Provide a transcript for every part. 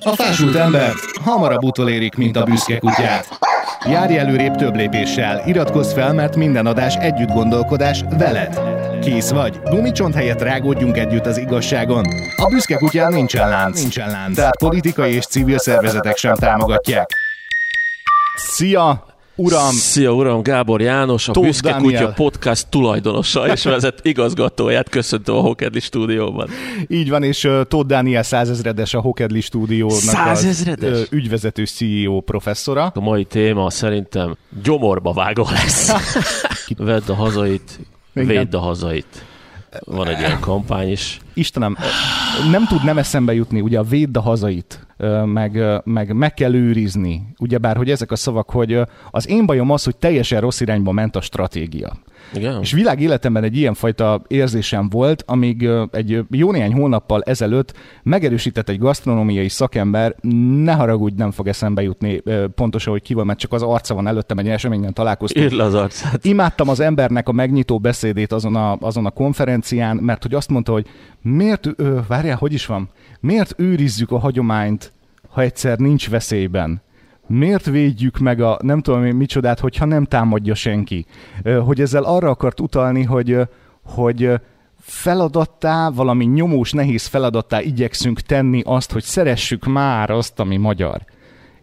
A fásult ember hamarabb utolérik, mint a büszke kutyát. Járj előrébb több lépéssel, iratkozz fel, mert minden adás együtt gondolkodás veled. Kész vagy? Gumicsont helyett rágódjunk együtt az igazságon. A büszke kutyán nincsen lánc, nincsen lánc. Tehát politikai és civil szervezetek sem támogatják. Szia! Uram! Szia, uram! Gábor János, a Tóth Büszke Dániel. Kutya podcast tulajdonosa és vezet igazgatóját köszöntöm a Hokedli stúdióban. Így van, és uh, Tóth Dániel százezredes a Hokedli stúdiónak Százezredes? az ügyvezető CEO professzora. A mai téma szerintem gyomorba vágó lesz. Vedd a hazait, Igen. védd a hazait. Van egy ilyen kampány is. Istenem, nem tud nem eszembe jutni, ugye a védd a hazait, meg, meg meg kell őrizni, ugyebár, hogy ezek a szavak, hogy az én bajom az, hogy teljesen rossz irányba ment a stratégia. Igen? És világ életemben egy ilyenfajta érzésem volt, amíg egy jó néhány hónappal ezelőtt megerősített egy gasztronómiai szakember, ne haragudj, nem fog eszembe jutni pontosan, hogy ki van, mert csak az arca van előttem, egy eseményen találkoztunk. Írd az arcát. Imádtam az embernek a megnyitó beszédét azon a, azon a konferencián, mert hogy azt mondta, hogy miért, ö, várjál, hogy is van, miért őrizzük a hagyományt, ha egyszer nincs veszélyben? Miért védjük meg a nem tudom én micsodát, hogyha nem támadja senki? Hogy ezzel arra akart utalni, hogy, hogy feladattá, valami nyomós, nehéz feladattá igyekszünk tenni azt, hogy szeressük már azt, ami magyar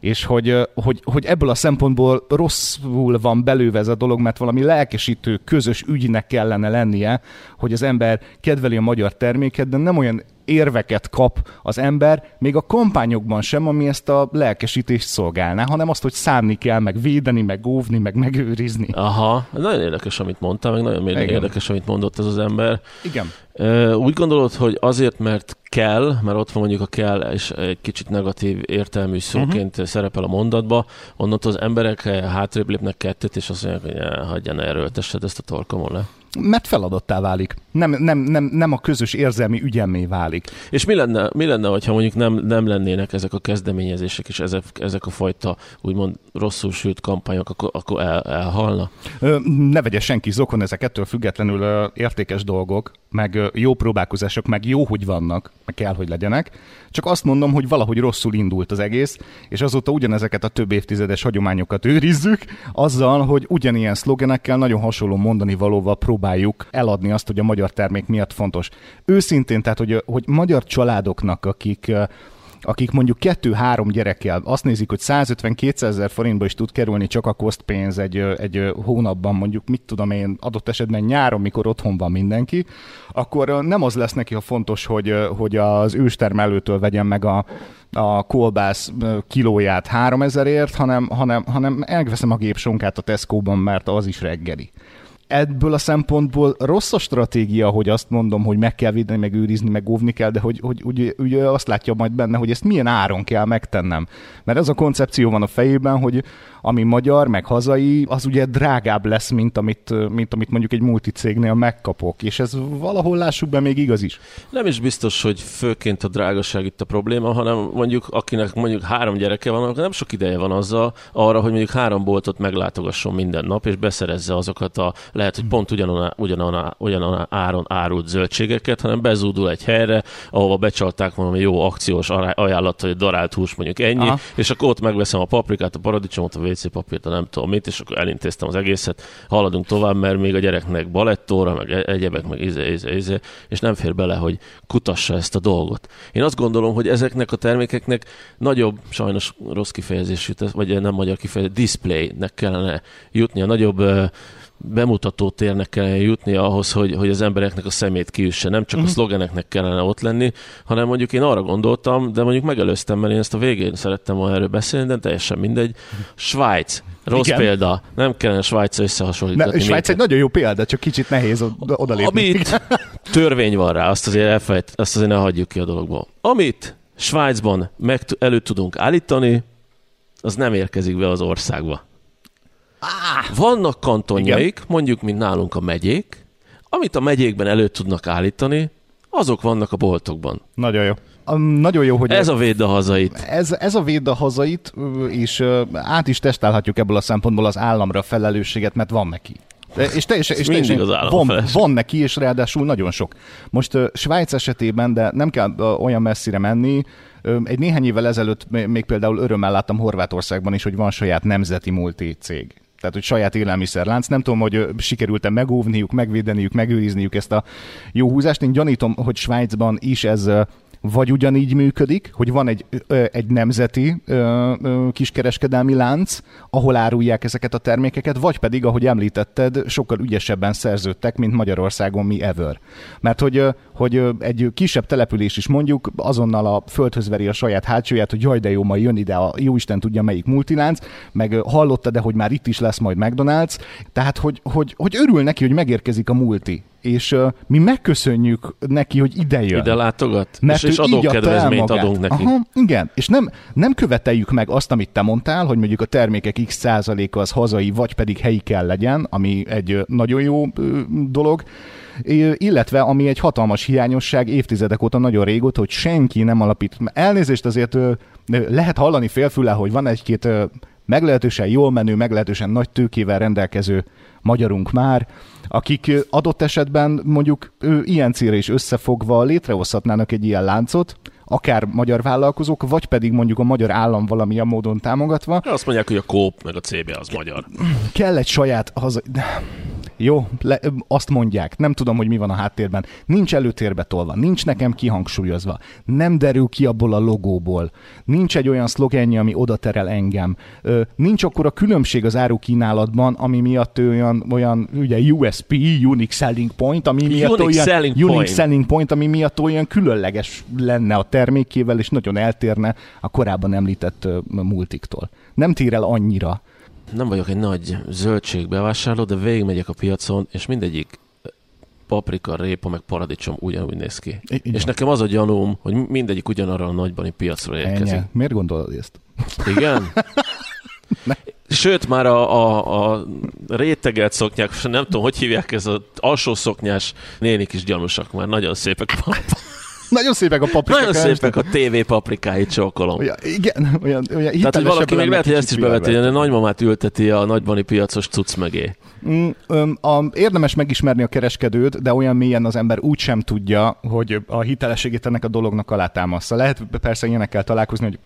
és hogy, hogy, hogy ebből a szempontból rosszul van belőve ez a dolog, mert valami lelkesítő, közös ügynek kellene lennie, hogy az ember kedveli a magyar terméket, de nem olyan érveket kap az ember, még a kampányokban sem, ami ezt a lelkesítést szolgálná, hanem azt, hogy szánni kell, meg védeni, meg óvni, meg megőrizni. Aha, nagyon érdekes, amit mondtál, meg nagyon Igen. érdekes, amit mondott ez az ember. Igen. Úgy gondolod, hogy azért, mert kell, mert ott van mondjuk a kell, és egy kicsit negatív értelmű szóként uh-huh. szerepel a mondatba, onnantól az emberek eh, hátrébb lépnek kettőt, és azt mondják, hogy eh, hagyján erről, tessed ezt a torkomon le. Mert feladattá válik. Nem, nem, nem, nem a közös érzelmi ügyemmé válik. És mi lenne, mi lenne hogyha mondjuk nem, nem lennének ezek a kezdeményezések, és ezek, ezek a fajta úgymond rosszul sült kampányok, akkor, akkor el, elhalna? Ne vegye senki zokon, ezek ettől függetlenül értékes dolgok, meg jó próbálkozások, meg jó, hogy vannak, meg kell, hogy legyenek. Csak azt mondom, hogy valahogy rosszul indult az egész, és azóta ugyanezeket a több évtizedes hagyományokat őrizzük, azzal, hogy ugyanilyen szlogenekkel, nagyon hasonló mondani valóval próbáljuk eladni azt, hogy a magyar termék miatt fontos. Őszintén, tehát, hogy, hogy magyar családoknak, akik akik mondjuk kettő-három gyerekkel azt nézik, hogy 150-200 ezer forintba is tud kerülni csak a kosztpénz egy, egy hónapban, mondjuk mit tudom én, adott esetben nyáron, mikor otthon van mindenki, akkor nem az lesz neki a fontos, hogy, hogy az őstermelőtől vegyen meg a, a kolbász kilóját 3000ért, hanem, hanem, hanem elveszem a gépsonkát a Tesco-ban, mert az is reggeli ebből a szempontból rossz a stratégia, hogy azt mondom, hogy meg kell védeni, meg őrizni, meg óvni kell, de hogy, hogy ugye, ugye azt látja majd benne, hogy ezt milyen áron kell megtennem. Mert ez a koncepció van a fejében, hogy ami magyar, meg hazai, az ugye drágább lesz, mint amit, mint amit mondjuk egy multicégnél megkapok. És ez valahol lássuk be még igaz is. Nem is biztos, hogy főként a drágaság itt a probléma, hanem mondjuk akinek mondjuk három gyereke van, akkor nem sok ideje van azzal arra, hogy mondjuk három boltot meglátogasson minden nap, és beszerezze azokat a lehet, hogy pont ugyanon, ugyanon, ugyanon áron árult zöldségeket, hanem bezúdul egy helyre, ahova becsalták valami jó akciós ajánlat, hogy darált hús mondjuk ennyi. Aha. és akkor ott megveszem a paprikát, a paradicsomot, a WC papírt, nem tudom mit, és akkor elintéztem az egészet, haladunk tovább, mert még a gyereknek balettóra, meg e- egyebek, meg izé, izé, izé, és nem fér bele, hogy kutassa ezt a dolgot. Én azt gondolom, hogy ezeknek a termékeknek nagyobb, sajnos rossz kifejezés jut, vagy nem magyar kifejezés, displaynek kellene jutnia, nagyobb bemutató térnek kellene jutni ahhoz, hogy, hogy az embereknek a szemét kiüsse. Nem csak uh-huh. a szlogeneknek kellene ott lenni, hanem mondjuk én arra gondoltam, de mondjuk megelőztem, mert én ezt a végén szerettem volna erről beszélni, de teljesen mindegy. Svájc. Rossz Igen. Példa. Nem kellene Svájc összehasonlítani. Ne, Svájc egy nagyon jó példa, csak kicsit nehéz oda, odalépni. Amit törvény van rá, azt azért elfelejt, azt azért ne hagyjuk ki a dologból. Amit Svájcban meg elő tudunk állítani, az nem érkezik be az országba. Vannak kantonjaik, mondjuk, mint nálunk a megyék, amit a megyékben elő tudnak állítani, azok vannak a boltokban. Nagyon jó. Nagyon jó, hogy Ez a véd a hazait. ez, ez a véd a hazait, és át is testálhatjuk ebből a szempontból az államra a felelősséget, mert van neki. És teljesen, és teljesen az van, feleség. van neki, és ráadásul nagyon sok. Most ö, Svájc esetében, de nem kell ö, olyan messzire menni, ö, egy néhány évvel ezelőtt még például örömmel láttam Horvátországban is, hogy van saját nemzeti multi cég. Tehát, hogy saját élelmiszerlánc. Nem tudom, hogy sikerült-e megóvniuk, megvédeniük, megőrizniük ezt a jó húzást. Én gyanítom, hogy Svájcban is ez vagy ugyanígy működik, hogy van egy, egy nemzeti kiskereskedelmi lánc, ahol árulják ezeket a termékeket, vagy pedig, ahogy említetted, sokkal ügyesebben szerződtek, mint Magyarországon mi ever. Mert hogy, hogy egy kisebb település is mondjuk azonnal a földhöz veri a saját hátsóját, hogy jaj, de jó, majd jön ide a jóisten tudja melyik multilánc, meg hallotta, de hogy már itt is lesz majd McDonald's, tehát hogy, hogy, hogy örül neki, hogy megérkezik a multi. És uh, mi megköszönjük neki, hogy ide jön. Ide látogat, Mert és, és adókedvezményt adunk neki. Aha, igen, és nem, nem követeljük meg azt, amit te mondtál, hogy mondjuk a termékek x százaléka az hazai, vagy pedig helyi kell legyen, ami egy nagyon jó dolog, illetve ami egy hatalmas hiányosság évtizedek óta nagyon régóta, hogy senki nem alapít. Elnézést azért lehet hallani félfüllel, hogy van egy-két meglehetősen jól menő, meglehetősen nagy tőkével rendelkező magyarunk már, akik adott esetben mondjuk ő, ilyen célra is összefogva létrehozhatnának egy ilyen láncot, akár magyar vállalkozók, vagy pedig mondjuk a magyar állam valamilyen módon támogatva, Azt mondják, hogy a Coop meg a CB az magyar. kell egy saját haza... Jó, le, azt mondják, nem tudom, hogy mi van a háttérben. Nincs előtérbe tolva, nincs nekem kihangsúlyozva, nem derül ki abból a logóból, nincs egy olyan szlogenje, ami oda terel engem, Ö, nincs akkor a különbség az árukínálatban, ami miatt olyan, olyan ugye USP, Unique Selling Point, ami miatt Unique olyan, selling unique point. selling point, ami miatt olyan különleges lenne a termékével, és nagyon eltérne a korábban említett multiktól. Nem tér el annyira. Nem vagyok egy nagy zöldségbevásárló, de végigmegyek a piacon, és mindegyik paprika, répa, meg paradicsom ugyanúgy néz ki. I- így és nekem az a gyanúm, hogy mindegyik ugyanarra a nagybani piacról érkezik. Ennyi. Miért gondolod ezt? Igen? Sőt, már a, a, a rétegelt szoknyák, nem tudom, hogy hívják ez az alsó szoknyás nénik is gyanúsak, már nagyon szépek. Nagyon szépek a paprikák. nagyon szépek a TV paprikáit csókolom. Olyan, igen, olyan, olyan Tehát, hogy valaki még lehet, hogy ezt is beveti, hogy a nagy... nagymamát ülteti a nagybani piacos cucc mögé. Mm, öm, a, érdemes megismerni a kereskedőt, de olyan mélyen az ember úgy sem tudja, hogy a hitelességét ennek a dolognak alátámaszza. Lehet persze ilyenekkel találkozni, hogy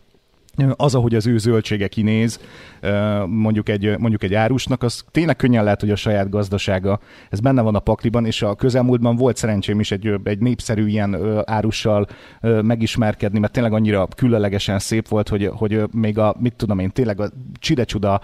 az, ahogy az ő zöldsége kinéz, mondjuk egy, mondjuk egy árusnak, az tényleg könnyen lehet, hogy a saját gazdasága. Ez benne van a pakliban, és a közelmúltban volt szerencsém is egy, egy népszerű ilyen árussal megismerkedni, mert tényleg annyira különlegesen szép volt, hogy, hogy még a, mit tudom én, tényleg a csirecsuda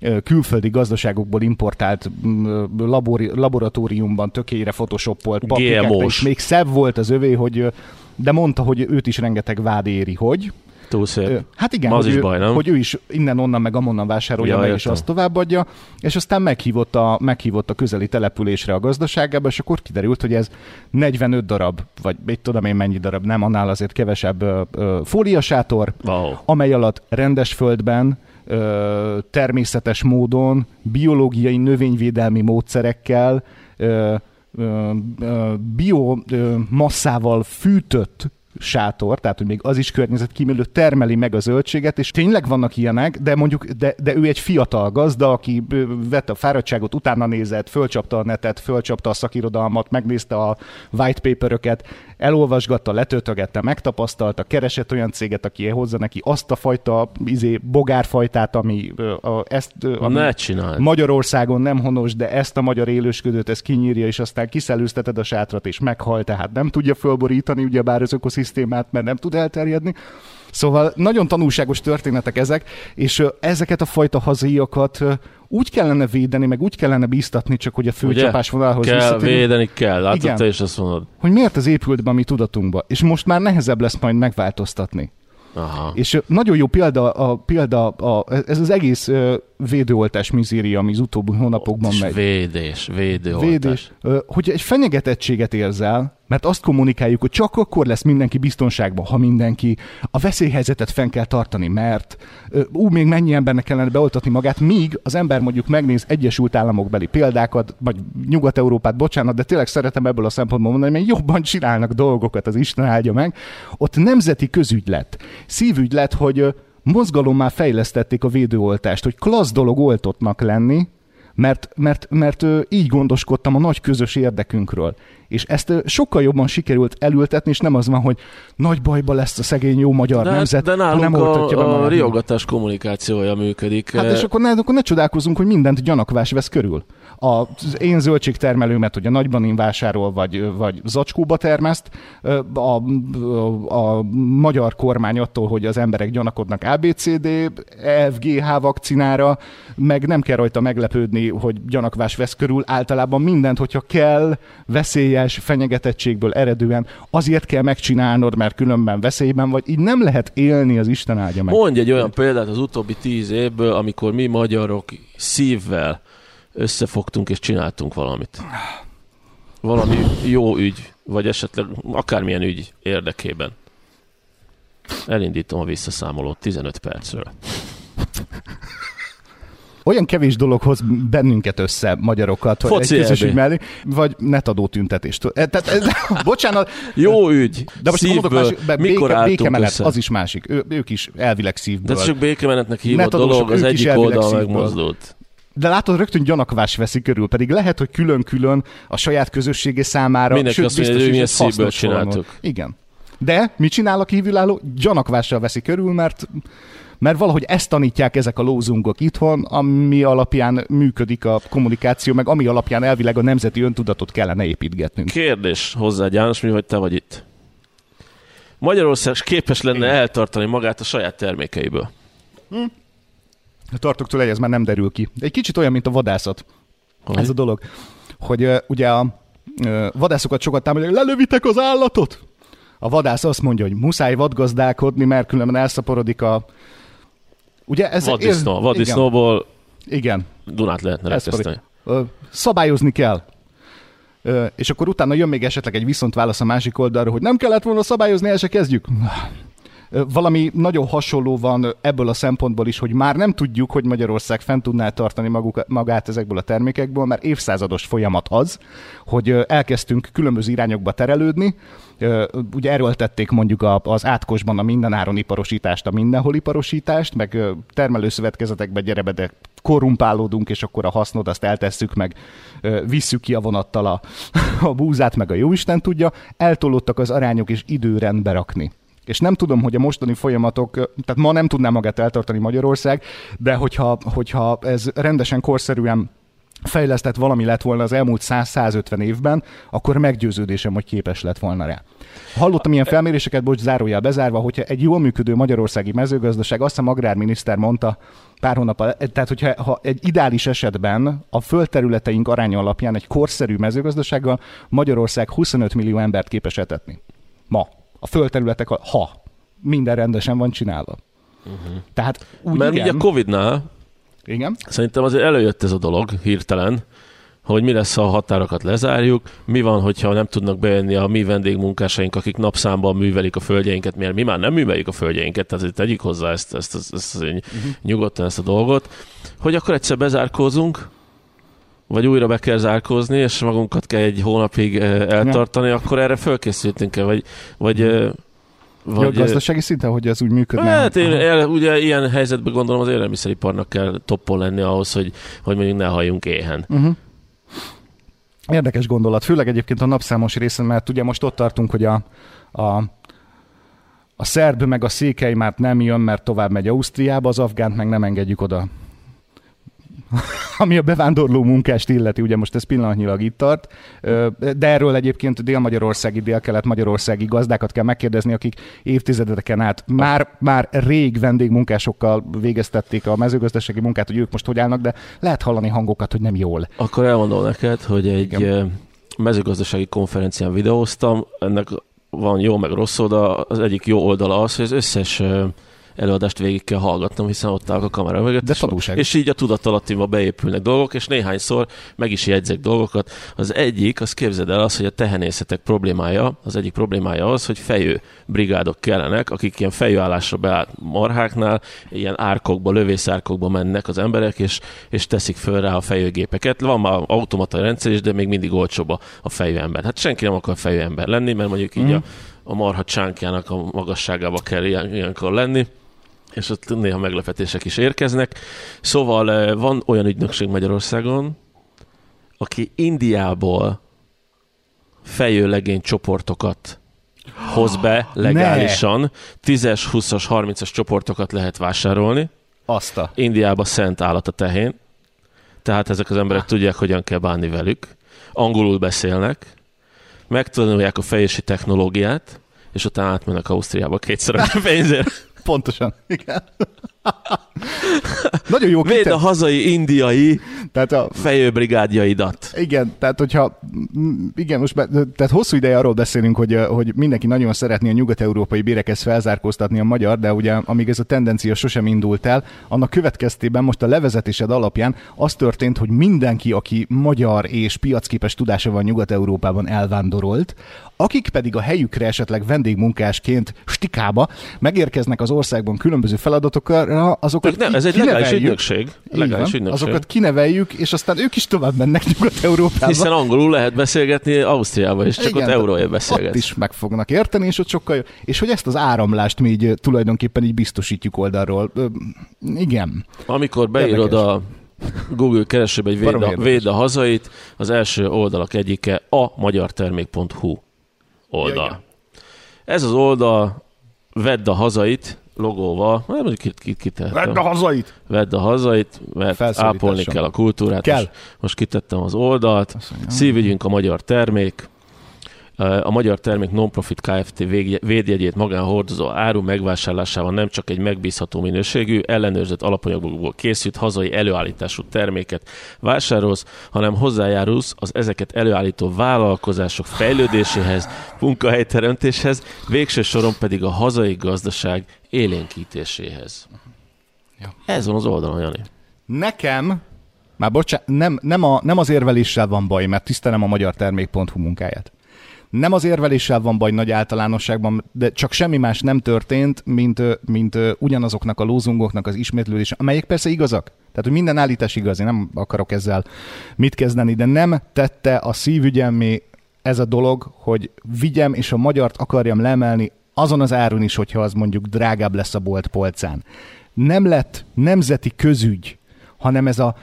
ö, külföldi gazdaságokból importált mm, labori, laboratóriumban tökélyre photoshopolt paprikákba, és még szebb volt az övé, hogy de mondta, hogy őt is rengeteg vád éri, hogy Túl szép. Ö, Hát igen, Ma az hogy, is ő, baj, nem? hogy ő is innen-onnan meg amonnan vásárolja Ja, meg, és azt továbbadja, és aztán meghívott a, meghívott a közeli településre a gazdaságába, és akkor kiderült, hogy ez 45 darab, vagy mit tudom én mennyi darab, nem annál azért kevesebb ö, ö, fóliasátor, Wow. amely alatt rendes földben, ö, természetes módon, biológiai növényvédelmi módszerekkel, ö, biomasszával fűtött sátor, tehát hogy még az is környezetkímélő, termeli meg a zöldséget, és tényleg vannak ilyenek, de mondjuk, de, de ő egy fiatal gazda, aki vette a fáradtságot, utána nézett, fölcsapta a netet, fölcsapta a szakirodalmat, megnézte a white paperöket, elolvasgatta, letöltögette, megtapasztalta, keresett olyan céget, aki hozza neki azt a fajta izé, bogárfajtát, ami ö, a, ezt, ami Ne csináld. Magyarországon nem honos, de ezt a magyar élősködőt ezt kinyírja, és aztán kiszellőzteted a sátrat, és meghal, tehát nem tudja fölborítani ugyebár az ökoszisztémát, mert nem tud elterjedni. Szóval nagyon tanulságos történetek ezek, és ezeket a fajta hazaiakat úgy kellene védeni, meg úgy kellene bíztatni, csak hogy a főcsapásvonalhoz Kell, visszatérni, védeni kell. Látod, Igen. te is azt mondod. hogy miért az épült be a mi tudatunkba, és most már nehezebb lesz majd megváltoztatni. Aha. És nagyon jó példa, a, példa a, ez az egész védőoltás mizéria, ami az utóbbi hónapokban megy. Védés, védőoltás. Védés. Hogy egy fenyegetettséget érzel, mert azt kommunikáljuk, hogy csak akkor lesz mindenki biztonságban, ha mindenki a veszélyhelyzetet fenn kell tartani, mert ú, még mennyi embernek kellene beoltatni magát, míg az ember mondjuk megnéz Egyesült Államok beli példákat, vagy Nyugat-Európát, bocsánat, de tényleg szeretem ebből a szempontból mondani, mert jobban csinálnak dolgokat, az Isten áldja meg. Ott nemzeti közügylet, szívügylet, hogy ö, mozgalommá fejlesztették a védőoltást, hogy klassz dolog oltottnak lenni, mert, mert, mert így gondoskodtam a nagy közös érdekünkről. És ezt sokkal jobban sikerült elültetni, és nem az van, hogy nagy bajba lesz a szegény jó magyar de, nemzet, de nálunk nem a, be a riogatás kommunikációja működik. Hát és akkor ne, akkor ne csodálkozunk, hogy mindent gyanakvás vesz körül az én zöldségtermelőmet ugye nagyban én vásárol, vagy, vagy zacskóba termeszt, a, a, a magyar kormány attól, hogy az emberek gyanakodnak ABCD, FGH vakcinára, meg nem kell rajta meglepődni, hogy gyanakvás vesz körül, általában mindent, hogyha kell, veszélyes, fenyegetettségből eredően, azért kell megcsinálnod, mert különben veszélyben vagy, így nem lehet élni az Isten áldja meg. Mondj egy olyan példát az utóbbi tíz évből, amikor mi magyarok szívvel összefogtunk és csináltunk valamit. Valami jó ügy, vagy esetleg akármilyen ügy érdekében. Elindítom a visszaszámolót 15 percről. Olyan kevés dolog hoz bennünket össze, magyarokat, hogy egy közösség mellé, vagy netadó tüntetést. E, tehát, ez, bocsánat. Jó ügy. De most Szívből, mondok más, mikor béke, békemenet, össze? az is másik. Ő, ők is elvileg szívből. De csak békemenetnek hívott dolog, az egyik oldal megmozdult. De látod, rögtön gyanakvás veszi körül, pedig lehet, hogy külön-külön a saját közössége számára, Mindenki sőt, azt biztos, mondja, hogy szívből csináltuk. Igen. De mit csinál a kívülálló? Gyanakvással veszi körül, mert mert valahogy ezt tanítják ezek a lózungok itthon, ami alapján működik a kommunikáció, meg ami alapján elvileg a nemzeti öntudatot kellene építgetnünk. Kérdés hozzá, János, mi vagy te vagy itt? Magyarország képes lenne Igen. eltartani magát a saját termékeiből. Hm? Tartok tőle, ez már nem derül ki. Egy kicsit olyan, mint a vadászat. Hogy? Ez a dolog. Hogy uh, ugye a uh, vadászokat sokat támadják, lelövitek az állatot! A vadász azt mondja, hogy muszáj vadgazdálkodni, mert különben elszaporodik a... Ugye ez... Vaddisznó, ér... vaddisznóból igen. Dunát lehetne rekeszteni. Szabályozni kell. És akkor utána jön még esetleg egy viszont válasz a másik oldalról, hogy nem kellett volna szabályozni, el se kezdjük. Valami nagyon hasonló van ebből a szempontból is, hogy már nem tudjuk, hogy Magyarország fent tudná tartani maguk, magát ezekből a termékekből, mert évszázados folyamat az, hogy elkezdtünk különböző irányokba terelődni, ugye erőltették mondjuk az átkosban a mindenáron iparosítást, a mindenhol iparosítást, meg termelőszövetkezetekbe gyerebe, de korrumpálódunk, és akkor a hasznod azt eltesszük, meg visszük ki a vonattal a, a búzát, meg a jóisten tudja, eltolódtak az arányok, és időrendbe rakni és nem tudom, hogy a mostani folyamatok, tehát ma nem tudná magát eltartani Magyarország, de hogyha, hogyha ez rendesen korszerűen fejlesztett valami lett volna az elmúlt 100-150 évben, akkor meggyőződésem, hogy képes lett volna rá. Hallottam ilyen felméréseket, bocs, zárójel bezárva, hogyha egy jól működő magyarországi mezőgazdaság, azt hiszem agrárminiszter mondta pár hónap tehát hogyha ha egy ideális esetben a földterületeink aránya alapján egy korszerű mezőgazdasággal Magyarország 25 millió embert képes etetni. Ma a földterületek, ha minden rendesen van csinálva. Uh-huh. Tehát úgy Mert igen, ugye a Covid-nál igen? szerintem azért előjött ez a dolog hirtelen, hogy mi lesz, ha a határokat lezárjuk, mi van, hogyha nem tudnak bejönni a mi vendégmunkásaink, akik napszámban művelik a földjeinket, mert mi már nem műveljük a földjeinket, tehát tegyük hozzá ezt, ezt, ezt, ezt, ezt uh-huh. nyugodtan ezt a dolgot, hogy akkor egyszer bezárkózunk, vagy újra be kell zárkózni, és magunkat kell egy hónapig eh, eltartani, ja. akkor erre fölkészültünk el, vagy, vagy hmm. vagy, gazdasági szinten, hogy ez úgy működne? Hát én el, ugye ilyen helyzetben gondolom az élelmiszeriparnak kell toppon lenni ahhoz, hogy, hogy mondjuk ne halljunk éhen. Uh-huh. Érdekes gondolat, főleg egyébként a napszámos részen, mert ugye most ott tartunk, hogy a, a, a szerb meg a székely már nem jön, mert tovább megy Ausztriába, az afgánt meg nem engedjük oda ami a bevándorló munkást illeti, ugye most ez pillanatnyilag itt tart, de erről egyébként dél-magyarországi, dél-kelet-magyarországi gazdákat kell megkérdezni, akik évtizedeken át már, már rég vendégmunkásokkal végeztették a mezőgazdasági munkát, hogy ők most hogy állnak, de lehet hallani hangokat, hogy nem jól. Akkor elmondom neked, hogy egy Igen. mezőgazdasági konferencián videóztam, ennek van jó meg rossz oldal, az egyik jó oldala az, hogy az összes előadást végig kell hallgatnom, hiszen ott állok a kamera mögött. De és, és így a tudatalattimba beépülnek dolgok, és néhányszor meg is jegyzek dolgokat. Az egyik, az képzeld el az, hogy a tehenészetek problémája, az egyik problémája az, hogy fejő brigádok kellenek, akik ilyen fejőállásra beállt marháknál, ilyen árkokba, lövészárkokba mennek az emberek, és, és teszik föl rá a fejőgépeket. Van már automata rendszer is, de még mindig olcsóbb a fejőember. Hát senki nem akar fejőember lenni, mert mondjuk így mm. a, a marha csánkjának a magasságába kell ilyen, ilyenkor lenni és ott néha meglepetések is érkeznek. Szóval van olyan ügynökség Magyarországon, aki Indiából fejő legény csoportokat hoz be legálisan. 10-es, 20-as, 30-as csoportokat lehet vásárolni. Azt a. Indiába szent állat a tehén. Tehát ezek az emberek tudják, hogyan kell bánni velük. Angolul beszélnek, megtanulják a fejési technológiát, és utána átmennek Ausztriába kétszer a pénzért. Pontosan, igen. Nagyon jó Véd a hazai indiai tehát a, fejőbrigádjaidat. Igen, tehát hogyha, igen, most be, tehát hosszú ideje arról beszélünk, hogy, hogy mindenki nagyon szeretné a nyugat-európai bérekhez felzárkóztatni a magyar, de ugye amíg ez a tendencia sosem indult el, annak következtében most a levezetésed alapján az történt, hogy mindenki, aki magyar és piacképes tudása van Nyugat-Európában elvándorolt, akik pedig a helyükre esetleg vendégmunkásként stikába megérkeznek az országban különböző feladatokra, azokat nem, ez egy legális ügynökség. Legális ügynökség. Azokat kineveljük, és aztán ők is tovább mennek Nyugat-Európába. Hiszen angolul lehet beszélgetni Ausztriába, és csak Igen, ott euróért beszélgetsz. Ott is meg fognak érteni, és ott sokkal jó. És hogy ezt az áramlást mi így tulajdonképpen így biztosítjuk oldalról. Igen. Amikor beírod a Google keresőbe egy véd a, véd a hazait, az első oldalak egyike a magyartermék.hu oldal. Ja, Ez az oldal vedd a hazait logóval, hát mondjuk kit, kit, kit Vedd a hazait! Vedd a hazait, mert ápolni kell a kultúrát. Kell. Most, most kitettem az oldalt. Szívügyünk a magyar termék. A Magyar Termék Nonprofit Kft. védjegyét magán hordozó áru megvásárlásával nem csak egy megbízható minőségű, ellenőrzött alapanyagokból készült hazai előállítású terméket vásárolsz, hanem hozzájárulsz az ezeket előállító vállalkozások fejlődéséhez, munkahelyteremtéshez, végső soron pedig a hazai gazdaság élénkítéséhez. Ja. Ez van az oldalon, Jani. Nekem már bocsánat, nem, nem, a, nem az érveléssel van baj, mert tisztelem a magyar termék.hu munkáját. Nem az érveléssel van baj nagy általánosságban, de csak semmi más nem történt, mint, mint ugyanazoknak a lózungoknak az ismétlődése, amelyek persze igazak. Tehát, hogy minden állítás igaz, én nem akarok ezzel mit kezdeni, de nem tette a szívügyemmé ez a dolog, hogy vigyem és a magyart akarjam lemelni azon az áron is, hogyha az mondjuk drágább lesz a bolt polcán. Nem lett nemzeti közügy, hanem ez a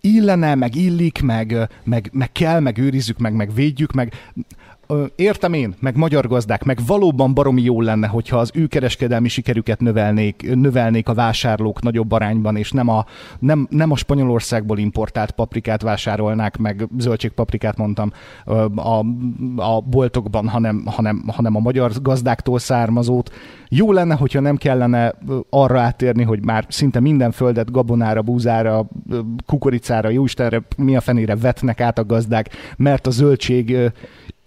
illene, meg illik, meg, meg, meg kell, meg őrizzük, meg, meg védjük, meg értem én, meg magyar gazdák, meg valóban baromi jó lenne, hogyha az ő kereskedelmi sikerüket növelnék, növelnék a vásárlók nagyobb arányban, és nem a, nem, nem a Spanyolországból importált paprikát vásárolnák, meg zöldségpaprikát mondtam a, a boltokban, hanem, hanem, hanem a magyar gazdáktól származót. Jó lenne, hogyha nem kellene arra átérni, hogy már szinte minden földet gabonára, búzára, kukoricára, jóistenre, mi a fenére vetnek át a gazdák, mert a zöldség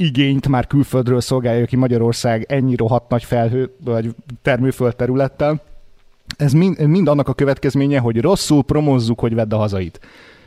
igényt már külföldről szolgálja ki Magyarország ennyi rohadt nagy felhő vagy termőföld területtel. Ez mind, mind annak a következménye, hogy rosszul promozzuk, hogy vedd a hazait.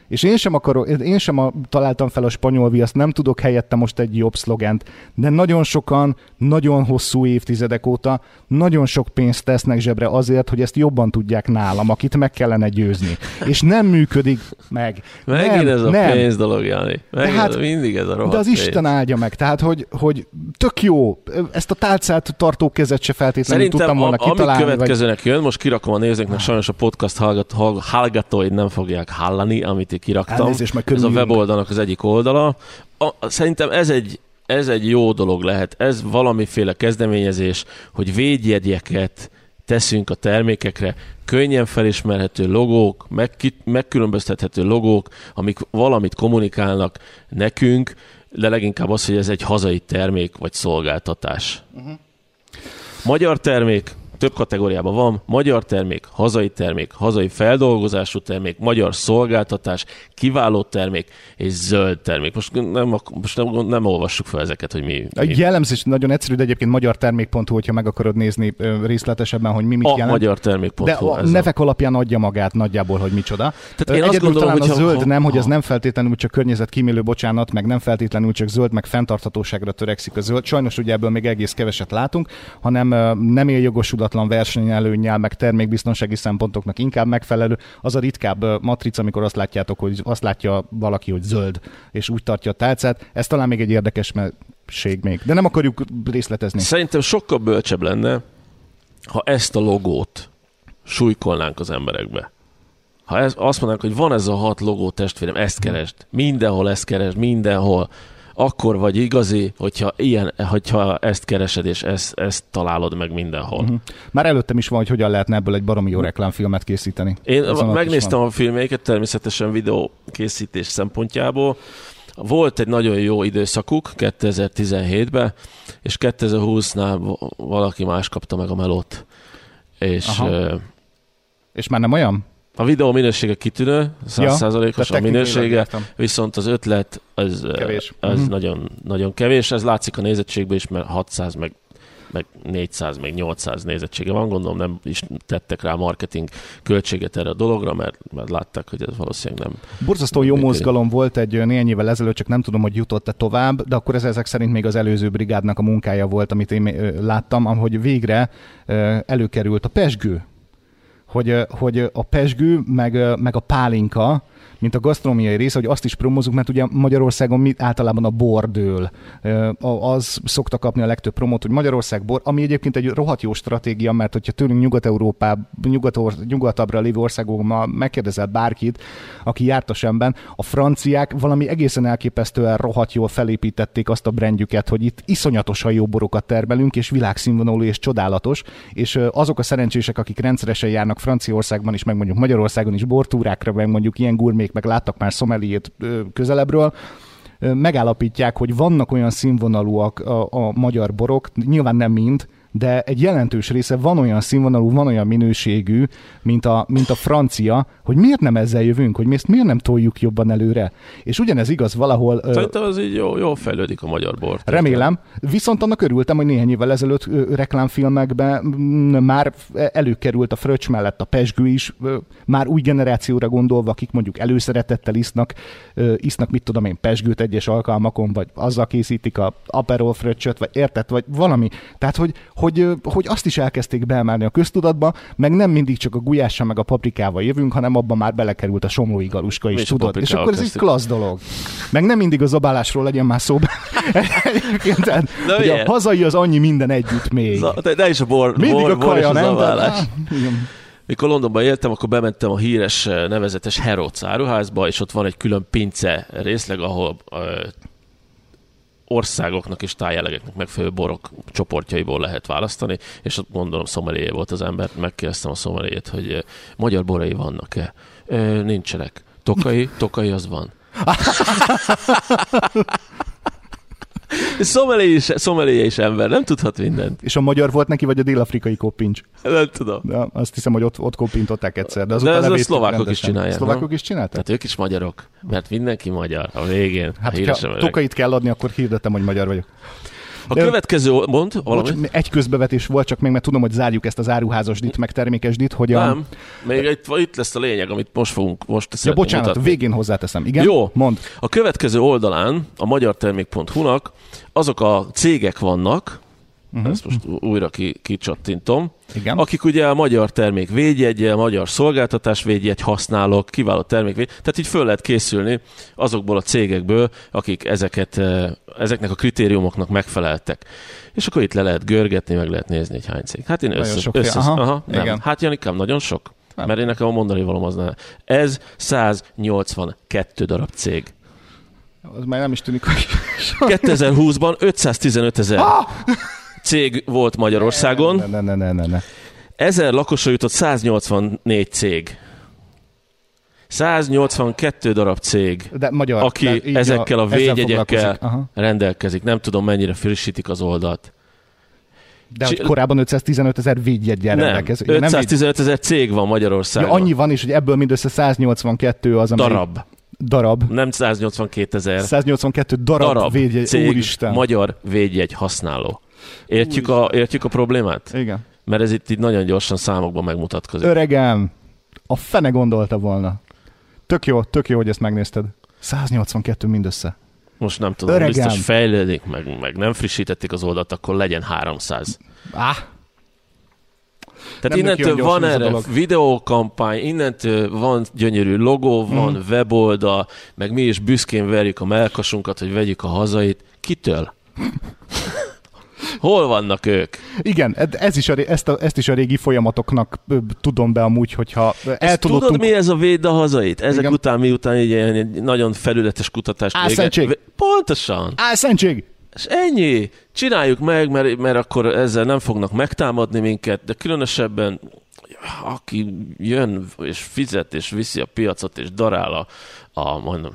És én sem, akarok, én sem a, találtam fel a spanyol viaszt, nem tudok helyette most egy jobb szlogent, de nagyon sokan, nagyon hosszú évtizedek óta nagyon sok pénzt tesznek zsebre azért, hogy ezt jobban tudják nálam, akit meg kellene győzni. És nem működik meg. Megint nem, ez a nem. pénz dolog, Jani. Megint hát, mindig ez a rohadt De az Isten pénz. áldja meg. Tehát, hogy, hogy tök jó. Ezt a tálcát tartó kezet se feltétlenül Szerintem tudtam volna a, kitalálni. Amit következőnek vagy... jön, most kirakom a nézőknek, sajnos a podcast hallgat, hallgatóid nem fogják hallani, amit itt kiraktam. Elnézést, ez a weboldalnak az egyik oldala. A, szerintem ez egy, ez egy jó dolog lehet. Ez valamiféle kezdeményezés, hogy védjegyeket teszünk a termékekre, könnyen felismerhető logók, meg, megkülönböztethető logók, amik valamit kommunikálnak nekünk, de leginkább az, hogy ez egy hazai termék vagy szolgáltatás. Uh-huh. Magyar termék, több kategóriában van, magyar termék, hazai termék, hazai feldolgozású termék, magyar szolgáltatás, kiváló termék és zöld termék. Most nem, most nem, nem olvassuk fel ezeket, hogy mi. A jellemzés nagyon egyszerű, de egyébként magyar termék.hu, hogyha meg akarod nézni részletesebben, hogy mi mit a jelent. magyar termék.hu. De a nevek a... alapján adja magát nagyjából, hogy micsoda. Tehát én azt gondolom, talán hogy a zöld ha, nem, hogy ez nem feltétlenül csak környezet kímélő, bocsánat, meg nem feltétlenül csak zöld, meg fenntarthatóságra törekszik a zöld. Sajnos ugye ebből még egész keveset látunk, hanem nem éljogosulat ingatlan versenyelőnyel, meg termékbiztonsági szempontoknak inkább megfelelő, az a ritkább matrica, amikor azt látjátok, hogy azt látja valaki, hogy zöld, és úgy tartja a tálcát. Ez talán még egy érdekes ség még. De nem akarjuk részletezni. Szerintem sokkal bölcsebb lenne, ha ezt a logót súlykolnánk az emberekbe. Ha ez, azt mondanánk, hogy van ez a hat logó testvérem, ezt keresd, mindenhol ezt keresd, mindenhol, akkor vagy igazi, hogyha, ilyen, hogyha ezt keresed, és ezt, ezt találod meg mindenhol. Uh-huh. Már előttem is van, hogy hogyan lehetne ebből egy baromi jó reklámfilmet készíteni. Én Ezen megnéztem a filméket természetesen videó készítés szempontjából. Volt egy nagyon jó időszakuk 2017-ben, és 2020-nál valaki más kapta meg a melót. És, Aha. és már nem olyan? A videó minősége kitűnő, százszázalékos ja, a minősége, viszont az ötlet az, kevés. az uh-huh. nagyon, nagyon kevés. Ez látszik a nézettségben is, mert 600 meg meg 400, meg 800 nézettsége van, gondolom nem is tettek rá marketing költséget erre a dologra, mert, mert látták, hogy ez valószínűleg nem... Borzasztó jó mozgalom volt egy néhány évvel ezelőtt, csak nem tudom, hogy jutott-e tovább, de akkor ez ezek szerint még az előző brigádnak a munkája volt, amit én láttam, ahogy végre előkerült a pesgő hogy, hogy a pesgő, meg, meg a pálinka, mint a gasztronómiai része, hogy azt is promózunk, mert ugye Magyarországon mi általában a bor dől. Az szokta kapni a legtöbb promót, hogy Magyarország bor, ami egyébként egy rohadt jó stratégia, mert hogyha tőlünk Nyugat-Európá, nyugat nyugatabbra lévő országokban megkérdezel bárkit, aki járt a semben, a franciák valami egészen elképesztően rohadt jól felépítették azt a brandjüket, hogy itt iszonyatosan jó borokat termelünk, és világszínvonalú és csodálatos, és azok a szerencsések, akik rendszeresen járnak Franciaországban is, meg mondjuk Magyarországon is bortúrákra, meg mondjuk ilyen gurmé még meg láttak már szomeliét közelebbről, megállapítják, hogy vannak olyan színvonalúak a, a magyar borok, nyilván nem mind, de egy jelentős része van olyan színvonalú, van olyan minőségű, mint a, mint a francia, hogy miért nem ezzel jövünk, hogy mi ezt miért nem toljuk jobban előre. És ugyanez igaz valahol... Szerintem az így jó, jó fejlődik a magyar bor. Remélem. Viszont annak örültem, hogy néhány évvel ezelőtt reklámfilmekben már előkerült a fröccs mellett a pesgő is, már új generációra gondolva, akik mondjuk előszeretettel isznak, isznak mit tudom én, pesgőt egyes alkalmakon, vagy azzal készítik a aperol fröccsöt, vagy érted, vagy valami. Tehát, hogy, hogy, hogy azt is elkezdték beemelni a köztudatba, meg nem mindig csak a gulyással meg a paprikával jövünk, hanem abban már belekerült a somlói galuska is, tudod? És akkor ez egy klassz dolog. Meg nem mindig a zabálásról legyen már szó. Egyébként, tehát, hogy a hazai az annyi minden együtt még. De, de is a bor, mindig bor, a kaja, bor nem? Tehát, mikor Londonban éltem, akkor bementem a híres nevezetes Harrods áruházba, és ott van egy külön pince részleg, ahol országoknak és tájelegeknek megfelelő borok csoportjaiból lehet választani, és ott gondolom szomeléje volt az ember, megkérdeztem a szomeléjét, hogy magyar borai vannak-e? Nincsenek. Tokai? Tokai az van. Szomelé is, szomelé is ember, nem tudhat mindent. És a magyar volt neki, vagy a dél-afrikai koppincs? Nem tudom. De azt hiszem, hogy ott, ott koppintották egyszer. De, de ez a szlovákok rendesen. is csinálják. Szlovákok nem? is csinálták? Tehát ők is magyarok, mert mindenki magyar a végén. Hát, ha tokait kell adni, akkor hirdetem, hogy magyar vagyok. A De, következő mond valami? Bocs, egy közbevetés volt, csak még mert tudom, hogy zárjuk ezt az áruházasdit, meg termékesdit, hogy a... Nem, még itt, itt lesz a lényeg, amit most fogunk most Ja, bocsánat, mutatni. végén hozzáteszem. Igen? Jó, mond. A következő oldalán, a magyartermék.hu-nak azok a cégek vannak, uh-huh. ezt most újra ki, kicsattintom, Igen. akik ugye a magyar termék védjegye, a magyar szolgáltatás védjegy használók, kiváló termékvéd, tehát így föl lehet készülni azokból a cégekből, akik ezeket, eh, ezeknek a kritériumoknak megfeleltek. És akkor itt le lehet görgetni, meg lehet nézni, hogy hány cég. Hát én össze, össze, aha, aha, nem. Igen. Hát Janikám, nagyon sok. Nem. Mert én nekem a mondani valom az nem. Ez 182 darab cég. Az már nem is tűnik, hogy... 2020-ban 515 ezer ah! cég volt Magyarországon. Ne, ne, ne, ne, ne. Ezer lakosra jutott 184 cég. 182 darab cég, de magyar, aki de ezekkel a védjegyekkel rendelkezik. Nem tudom, mennyire frissítik az oldalt. De hogy korábban 515 ezer védjegyel rendelkezik. 515 ezer cég van Magyarországon. Ja, annyi van is, hogy ebből mindössze 182 az, ami... Darab. Darab. Nem 182 ezer. 182 darab, darab védjegy. Cég, Úristen. magyar védjegy használó. Értjük a, értjük a problémát? Igen. Mert ez itt így nagyon gyorsan számokban megmutatkozik. Öregem, a fene gondolta volna. Tök jó, tök jó, hogy ezt megnézted. 182 mindössze. Most nem tudom, Öregem. biztos fejlődik, meg, meg nem frissítették az oldalt, akkor legyen 300. Ah, tehát nem innentől van erre videókampány, innentől van gyönyörű logó, van mm. weboldal, meg mi is büszkén verjük a melkasunkat, hogy vegyük a hazait. Kitől? Hol vannak ők? Igen, ez is a, ezt, a, ezt is a régi folyamatoknak tudom be amúgy, hogyha eltudottunk... tudod, mi ez a véd a hazait? Ezek Igen. után, miután egy ilyen nagyon felületes kutatást Álszentség. Pontosan. Álszentség! És ennyi. Csináljuk meg, mert, mert akkor ezzel nem fognak megtámadni minket, de különösebben aki jön és fizet és viszi a piacot és darál a, a mondom,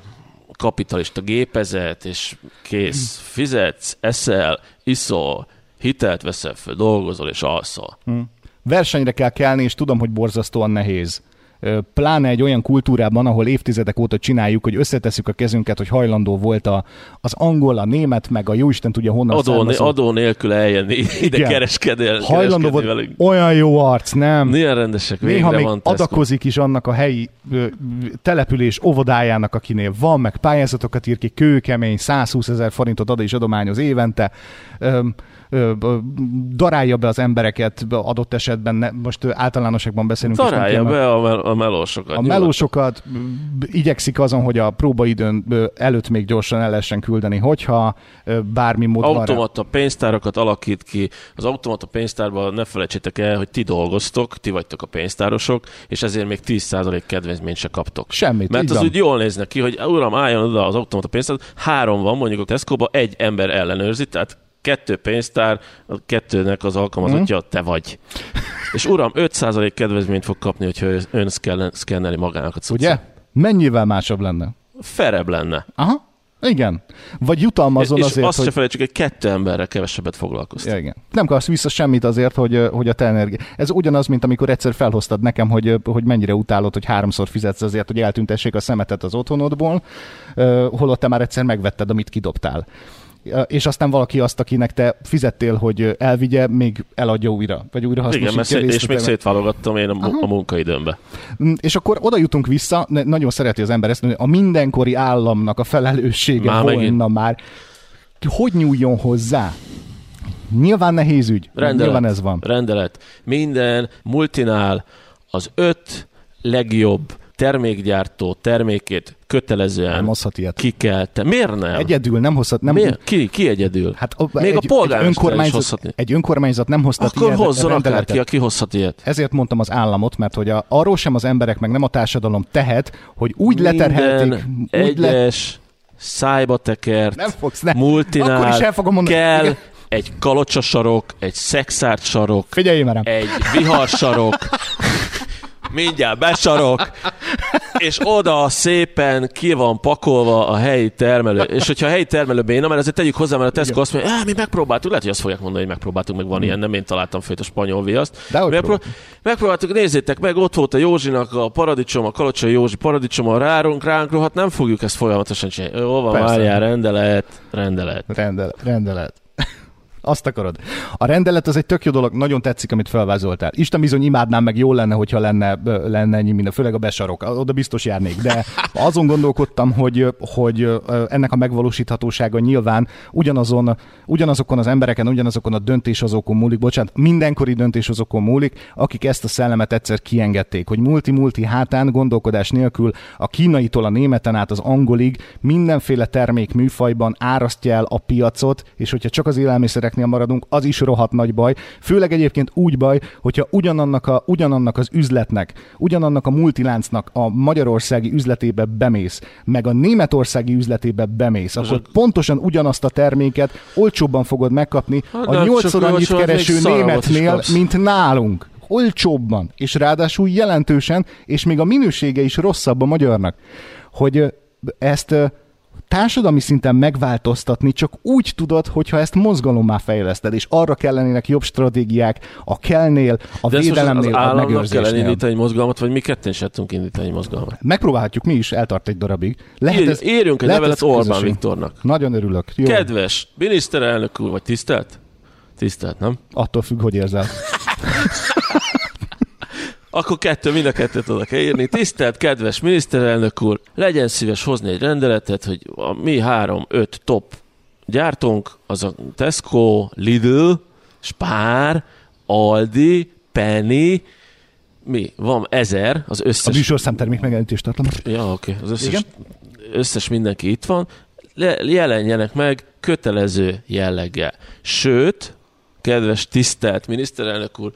kapitalista gépezet, és kész, fizetsz, eszel, iszol, hitelt veszel föl, dolgozol és alszol. Versenyre kell kelni, és tudom, hogy borzasztóan nehéz. Pláne egy olyan kultúrában, ahol évtizedek óta csináljuk, hogy összetesszük a kezünket, hogy hajlandó volt a, az angol, a német, meg a jóisten tudja honnan Adó, származó. adó nélkül eljönni ide Igen. kereskedél, Hajlandó volt, velünk. olyan jó arc, nem? Milyen rendesek, végre Néha még van adakozik is annak a helyi ö, település óvodájának, akinél van, meg pályázatokat ír ki, kőkemény, 120 ezer forintot ad és adományoz évente, ö, ö, ö, darálja be az embereket adott esetben, ne, most ö, általánosságban beszélünk. Darálja be a, mel- a melósokat. a melósokat igyekszik azon, hogy a próbaidőn előtt még gyorsan el lehessen küldeni, hogyha bármi mód. Automata pénztárakat alakít ki. Az automata pénztárban ne felejtsétek el, hogy ti dolgoztok, ti vagytok a pénztárosok, és ezért még 10% kedvezményt se kaptok. Semmit, Mert az van. úgy jól néz ki, hogy uram, álljon oda az automata pénztár, három van mondjuk a tesco egy ember ellenőrzi, tehát kettő pénztár, a kettőnek az alkalmazottja Mhm. te vagy. És uram, 5% kedvezményt fog kapni, hogyha ön szkenneli magának a cuccát. Ugye? Mennyivel másabb lenne? Ferebb lenne. Aha, igen. Vagy jutalmazol és azért, azt hogy... se felejtsük, hogy kettő emberrel kevesebbet foglalkoztat. Ja, igen. Nem kapsz vissza semmit azért, hogy, hogy a te energia... Ez ugyanaz, mint amikor egyszer felhoztad nekem, hogy, hogy mennyire utálod, hogy háromszor fizetsz azért, hogy eltüntessék a szemetet az otthonodból, holott te már egyszer megvetted, amit kidobtál. És aztán valaki azt, akinek te fizettél, hogy elvigye, még eladja újra, vagy újra Igen, mert szét, és még szétválogattam én a, mu- a munkaidőmbe. Mm, És akkor oda jutunk vissza, nagyon szereti az ember ezt mondani, a mindenkori államnak a felelőssége Már volna megint. már. Hogy nyúljon hozzá? Nyilván nehéz ügy. Rendelet. Nyilván ez van. Rendelet. Minden multinál az öt legjobb termékgyártó termékét kötelezően Nem hozhat ilyet. ki kell te. Miért nem? Egyedül nem hozhat. Nem, Miért? Ki, ki egyedül? Hát a, Még a polgármester is önkormányzat, hozhatni. egy önkormányzat nem hozhat Akkor ilyet hozzon rendeletet. akárki, aki hozhat ilyet. Ezért mondtam az államot, mert hogy a, arról sem az emberek, meg nem a társadalom tehet, hogy úgy leterhelték, Minden úgy le... egyes szájba tekert Nem fogsz, ne. multinál Akkor is el fogom mondani. kell Igen. egy kalocsasarok, egy szexárt sarok, Figyelj már rám. egy viharsarok, mindjárt besarok, és oda szépen ki van pakolva a helyi termelő. És hogyha a helyi termelő béna, mert azért tegyük hozzá, mert a Tesco azt mondja, "Á, mi megpróbáltuk, lehet, hogy azt fogják mondani, hogy megpróbáltuk, meg van ilyen, nem én találtam itt a spanyol viaszt. Dehogy Megpró- megpróbáltuk, nézzétek meg, ott volt a Józsinak a paradicsom, a Kalocsai Józsi paradicsoma, rárunk, ránk rohadt, nem fogjuk ezt folyamatosan csinálni. Jó van, várjál, rendelet, rendelet. Rendelet. rendelet. Azt akarod. A rendelet az egy tök jó dolog, nagyon tetszik, amit felvázoltál. Isten bizony imádnám, meg jó lenne, hogyha lenne, lenne ennyi minden, főleg a besarok, oda biztos járnék, de azon gondolkodtam, hogy, hogy ennek a megvalósíthatósága nyilván ugyanazon, ugyanazokon az embereken, ugyanazokon a döntéshozókon múlik, bocsánat, mindenkori döntéshozókon múlik, akik ezt a szellemet egyszer kiengedték, hogy multi-multi hátán gondolkodás nélkül a kínaitól a németen át az angolig mindenféle termék műfajban árasztja el a piacot, és hogyha csak az élelmiszereknél maradunk, az is rohadt nagy baj. Főleg egyébként úgy baj, hogyha ugyanannak, a, ugyanannak az üzletnek, ugyanannak a multiláncnak a magyarországi üzletébe bemész, meg a németországi üzletébe bemész, akkor pontosan ugyanazt a terméket olcsóbban fogod megkapni Hát, a csak nyolcszor annyit még kereső németnél, mint nálunk. Olcsóbban, és ráadásul jelentősen, és még a minősége is rosszabb a magyarnak. Hogy ezt társadalmi szinten megváltoztatni csak úgy tudod, hogyha ezt mozgalommá fejleszted, és arra kellenének jobb stratégiák a kellnél, a De most az, védelemnél, a államnak kell megőrzésnél. elindítani egy mozgalmat, vagy mi ketten se tudunk indítani egy mozgalmat. Megpróbálhatjuk mi is, eltart egy darabig. Lehet ez, írjunk egy lehet levelet Orbán közösség. Viktornak. Nagyon örülök. Jó, Kedves miniszterelnök úr, vagy tisztelt? Tisztelt, nem? attól függ, hogy érzel. Akkor kettő, mind a kettőt oda kell írni. Tisztelt, kedves miniszterelnök úr, legyen szíves hozni egy rendeletet, hogy a mi három-öt top gyártónk, az a Tesco, Lidl, Spár, Aldi, Penny, mi? Van ezer, az A összes... műsorszám termék megjelenítést tartom. Ja, oké. Az összes, Igen? összes mindenki itt van. Le, jelenjenek meg kötelező jelleggel. Sőt, kedves, tisztelt miniszterelnök úr,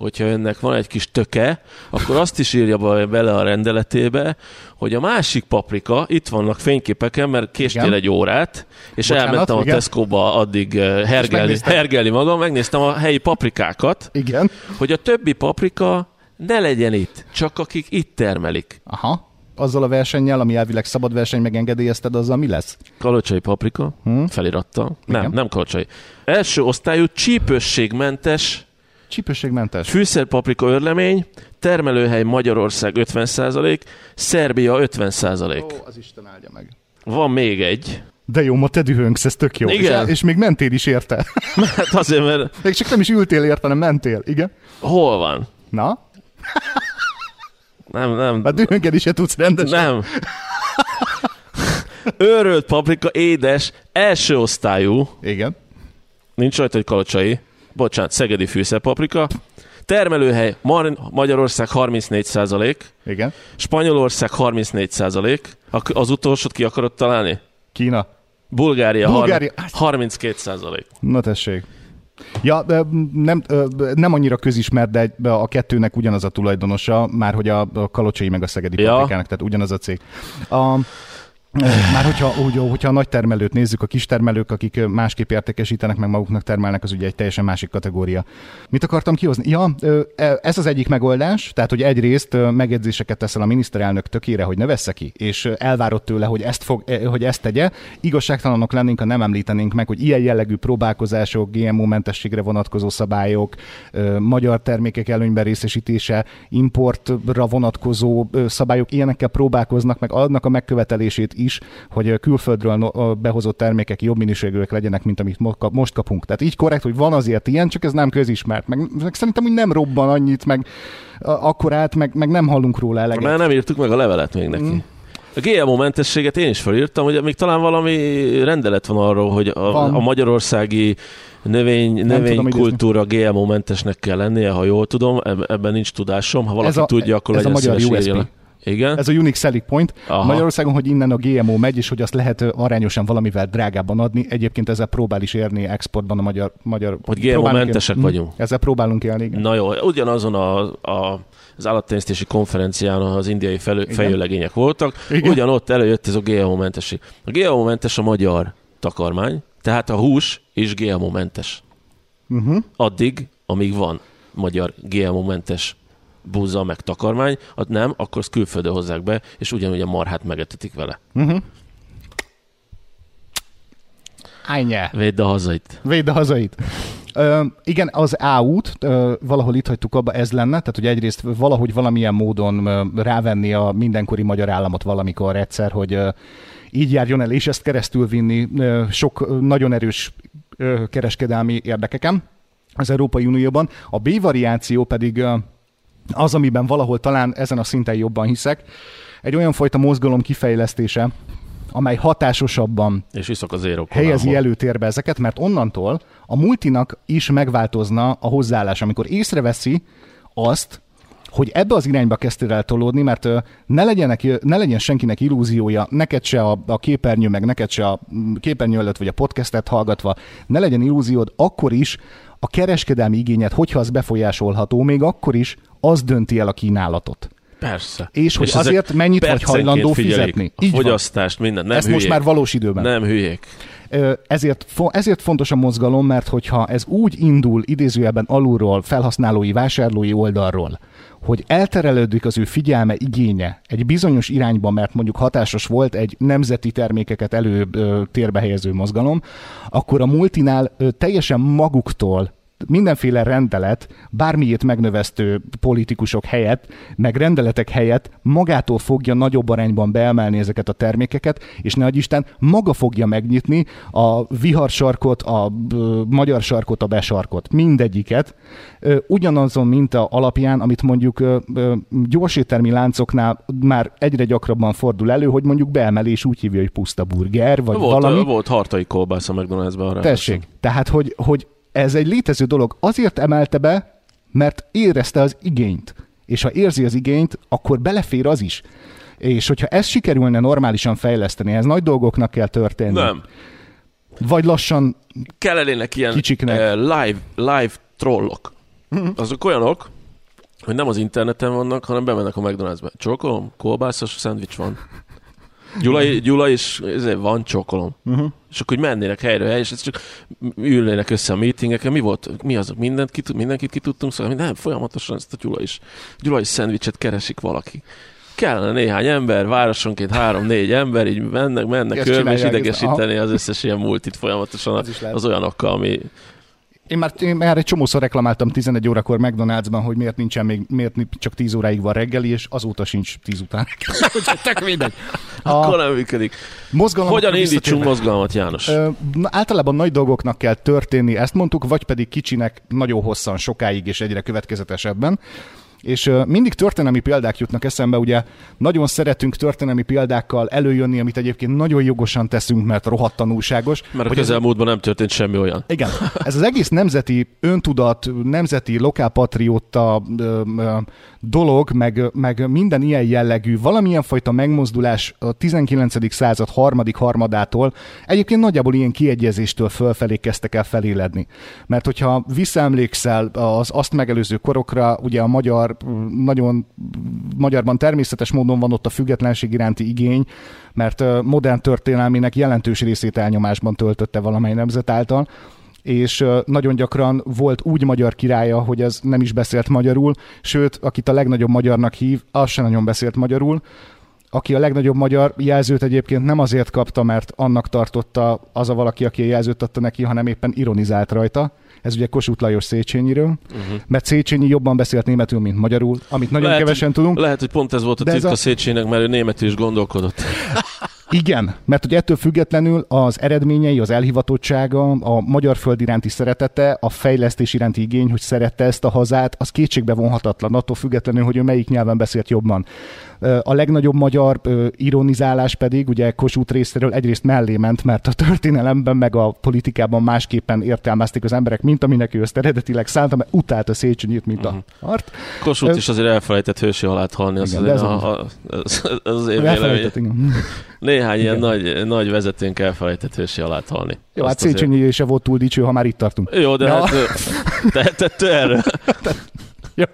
hogyha önnek van egy kis töke, akkor azt is írja bele a rendeletébe, hogy a másik paprika, itt vannak fényképeken, mert késtél igen. egy órát, és Bocsánat, elmentem a Tesco-ba addig eh, hergelni, hergelni magam, megnéztem a helyi paprikákat, igen. hogy a többi paprika ne legyen itt, csak akik itt termelik. Aha azzal a versennyel, ami elvileg szabad verseny megengedélyezted, azzal mi lesz? Kalocsai paprika, hmm? felirattal. Nem, Igen. nem kalocsai. Első osztályú csípősségmentes Csípőségmentes. Fűszerpaprika örlemény, termelőhely Magyarország 50%, Szerbia 50%. Ó, az Isten áldja meg. Van még egy. De jó, ma te dühöngsz, ez tök jó. Igen. És, és még mentél is érte. Hát azért, mert... Még csak nem is ültél érte, hanem mentél, igen? Hol van? Na? Nem, nem. Dühönged is se tudsz rendesen. Nem. Őrölt paprika, édes, első osztályú. Igen. Nincs rajta, hogy kalocsai. Bocsánat, szegedi fűszerpaprika. Termelőhely Magyarország 34 százalék. Igen. Spanyolország 34 százalék. Az utolsót ki akarod találni? Kína. Bulgária, Bulgária. 32 százalék. Na tessék. Ja, nem, nem annyira közismert, de a kettőnek ugyanaz a tulajdonosa, már hogy a kalocsai meg a szegedi ja. paprikának, tehát ugyanaz a cég. A, már hogyha, úgy, hogyha a nagy termelőt nézzük, a kis termelők, akik másképp értékesítenek, meg maguknak termelnek, az ugye egy teljesen másik kategória. Mit akartam kihozni? Ja, e, ez az egyik megoldás, tehát hogy egyrészt megjegyzéseket teszel a miniszterelnök tökére, hogy ne vessze ki, és elvárott tőle, hogy ezt, fog, e, hogy ezt tegye. Igazságtalanok lennénk, ha nem említenénk meg, hogy ilyen jellegű próbálkozások, GMO-mentességre vonatkozó szabályok, magyar termékek előnyben részesítése, importra vonatkozó szabályok, ilyenekkel próbálkoznak, meg adnak a megkövetelését is, hogy külföldről behozott termékek jobb minőségűek legyenek, mint amit most kapunk. Tehát így korrekt, hogy van azért ilyen, csak ez nem közismert. Meg, meg szerintem úgy nem robban annyit, meg akkor át, meg, meg nem hallunk róla eleget. Mert nem írtuk meg a levelet még neki. Mm. A GMO mentességet én is felírtam, hogy még talán valami rendelet van arról, hogy a, van. a magyarországi növény, növénykultúra GMO mentesnek kell lennie, ha jól tudom, ebben nincs tudásom. Ha valaki a, tudja, akkor ez legyen a magyar USP. Igen. Ez a unique selling point. Aha. Magyarországon, hogy innen a GMO megy, és hogy azt lehet arányosan valamivel drágábban adni. Egyébként ezzel próbál is érni exportban a magyar... magyar hogy GMO-mentesek ér... vagyunk. Ezzel próbálunk élni, igen. Na jó, ugyanazon a, a az állattenyésztési konferencián az indiai felő, fejőlegények voltak, Igen. ugyanott előjött ez a GMO-mentesség. A GMO-mentes a magyar takarmány, tehát a hús is GMO-mentes. Uh-huh. Addig, amíg van magyar GMO-mentes búza, meg takarmány, hát nem, akkor azt külföldön hozzák be, és ugyanúgy a marhát megetetik vele. Uh-huh. Ánye. Védd a hazait. Védd a hazait. Ö, igen, az A út, ö, valahol itt hagytuk abba, ez lenne, tehát hogy egyrészt valahogy valamilyen módon ö, rávenni a mindenkori magyar államot valamikor egyszer, hogy ö, így járjon el, és ezt keresztül vinni ö, sok ö, nagyon erős ö, kereskedelmi érdekeken az Európai Unióban. A B variáció pedig ö, az, amiben valahol talán ezen a szinten jobban hiszek, egy olyan fajta mozgalom kifejlesztése, amely hatásosabban és iszok az helyezi előtérbe ezeket, mert onnantól a multinak is megváltozna a hozzáállás, amikor észreveszi azt, hogy ebbe az irányba kezdtél el tolódni, mert ne, legyenek, ne legyen senkinek illúziója, neked se a, a képernyő, meg neked se a mm, képernyő előtt, vagy a podcastet hallgatva, ne legyen illúziód akkor is, a kereskedelmi igényet, hogyha az befolyásolható, még akkor is az dönti el a kínálatot. Persze. És hogy és azért mennyit vagy hajlandó fizetni. A Így fogyasztást, van. minden. Nem Ezt hülyék. most már valós időben. Nem hülyék. Ezért, ezért fontos a mozgalom, mert hogyha ez úgy indul idézőjelben alulról, felhasználói, vásárlói oldalról, hogy elterelődik az ő figyelme, igénye egy bizonyos irányba, mert mondjuk hatásos volt egy nemzeti termékeket előtérbe helyező mozgalom, akkor a multinál teljesen maguktól mindenféle rendelet, bármiét megnövesztő politikusok helyett, meg rendeletek helyett magától fogja nagyobb arányban beemelni ezeket a termékeket, és ne Isten maga fogja megnyitni a viharsarkot, a magyar sarkot, a besarkot, mindegyiket, ugyanazon minta alapján, amit mondjuk gyorséttermi láncoknál már egyre gyakrabban fordul elő, hogy mondjuk beemelés úgy hívja, hogy puszta burger, vagy volt, valami. Volt hartai kolbász a McDonald's-ben. Tessék, tehát hogy, hogy ez egy létező dolog. Azért emelte be, mert érezte az igényt. És ha érzi az igényt, akkor belefér az is. És hogyha ez sikerülne normálisan fejleszteni, ez nagy dolgoknak kell történni. Nem. Vagy lassan kellenének ilyen Kicsiknek. eh, live, live trollok. Azok olyanok, hogy nem az interneten vannak, hanem bemennek a McDonald'sbe. Csokolom, kolbászos szendvics van. Gyula, Gyula is van csokolom. Uh-huh. És akkor hogy mennének helyre, helyre, és ez csak ülnének össze a meetingeken. Mi volt? Mi azok? Mindent ki, mindenkit ki tudtunk szólni? Nem, folyamatosan ezt a Gyula is. Gyula is szendvicset keresik valaki. Kellene néhány ember, városonként három-négy ember, így mennek, mennek körbe, és idegesíteni az összes ilyen multit folyamatosan Az az olyanokkal, ami Én már, én már egy csomószor reklamáltam 11 órakor McDonald'sban, hogy miért nincsen még, miért csak 10 óráig van reggeli, és azóta sincs 10 után. Tök mindegy. akkor A nem működik. mozgalomokra Hogyan indítsunk mozgalmat, János? Ö, általában nagy dolgoknak kell történni, ezt mondtuk, vagy pedig kicsinek nagyon hosszan, sokáig és egyre következetesebben. És mindig történelmi példák jutnak eszembe, ugye nagyon szeretünk történelmi példákkal előjönni, amit egyébként nagyon jogosan teszünk, mert rohadt tanulságos. Mert a hogy ez- közelmúltban nem történt semmi olyan. igen, ez az egész nemzeti öntudat, nemzeti lokálpatrióta dolog, meg, meg minden ilyen jellegű, valamilyen fajta megmozdulás a 19. század harmadik harmadától egyébként nagyjából ilyen kiegyezéstől fölfelé kezdtek el feléledni. Mert hogyha visszaemlékszel az azt megelőző korokra, ugye a magyar nagyon magyarban természetes módon van ott a függetlenség iránti igény, mert modern történelmének jelentős részét elnyomásban töltötte valamely nemzet által, és nagyon gyakran volt úgy magyar királya, hogy ez nem is beszélt magyarul, sőt, akit a legnagyobb magyarnak hív, az sem nagyon beszélt magyarul, aki a legnagyobb magyar jelzőt egyébként nem azért kapta, mert annak tartotta az a valaki, aki a jelzőt adta neki, hanem éppen ironizált rajta. Ez ugye Kossuth Lajos Széchenyiről, uh-huh. mert Széchenyi jobban beszélt németül, mint magyarul, amit nagyon Lehet, kevesen tudunk. Lehet, hogy pont ez volt a titka a-. Széchenyinek, mert ő németül is gondolkodott. Igen, mert hogy ettől függetlenül az eredményei, az elhivatottsága, a magyar föld iránti szeretete, a fejlesztés iránti igény, hogy szerette ezt a hazát, az kétségbe vonhatatlan, attól függetlenül, hogy ő melyik nyelven beszélt jobban. A legnagyobb magyar ironizálás pedig ugye Kossuth részéről egyrészt mellé ment, mert a történelemben meg a politikában másképpen értelmezték az emberek, mint aminek ő ezt eredetileg szánta, mert utálta Széchenyit, mint a art. Kossuth is azért elfelejtett hősi halált halni, az, Igen, de ez a, az- a, az, az az én véleményem. Igen. Néhány ilyen nagy, nagy vezetőnk elfelejtett hősi halált halni. Jó, hát Azt azért- Széchenyi se volt túl dicső, ha már itt tartunk. Jó, de Ja. hát ö, tehetett erről. Ja.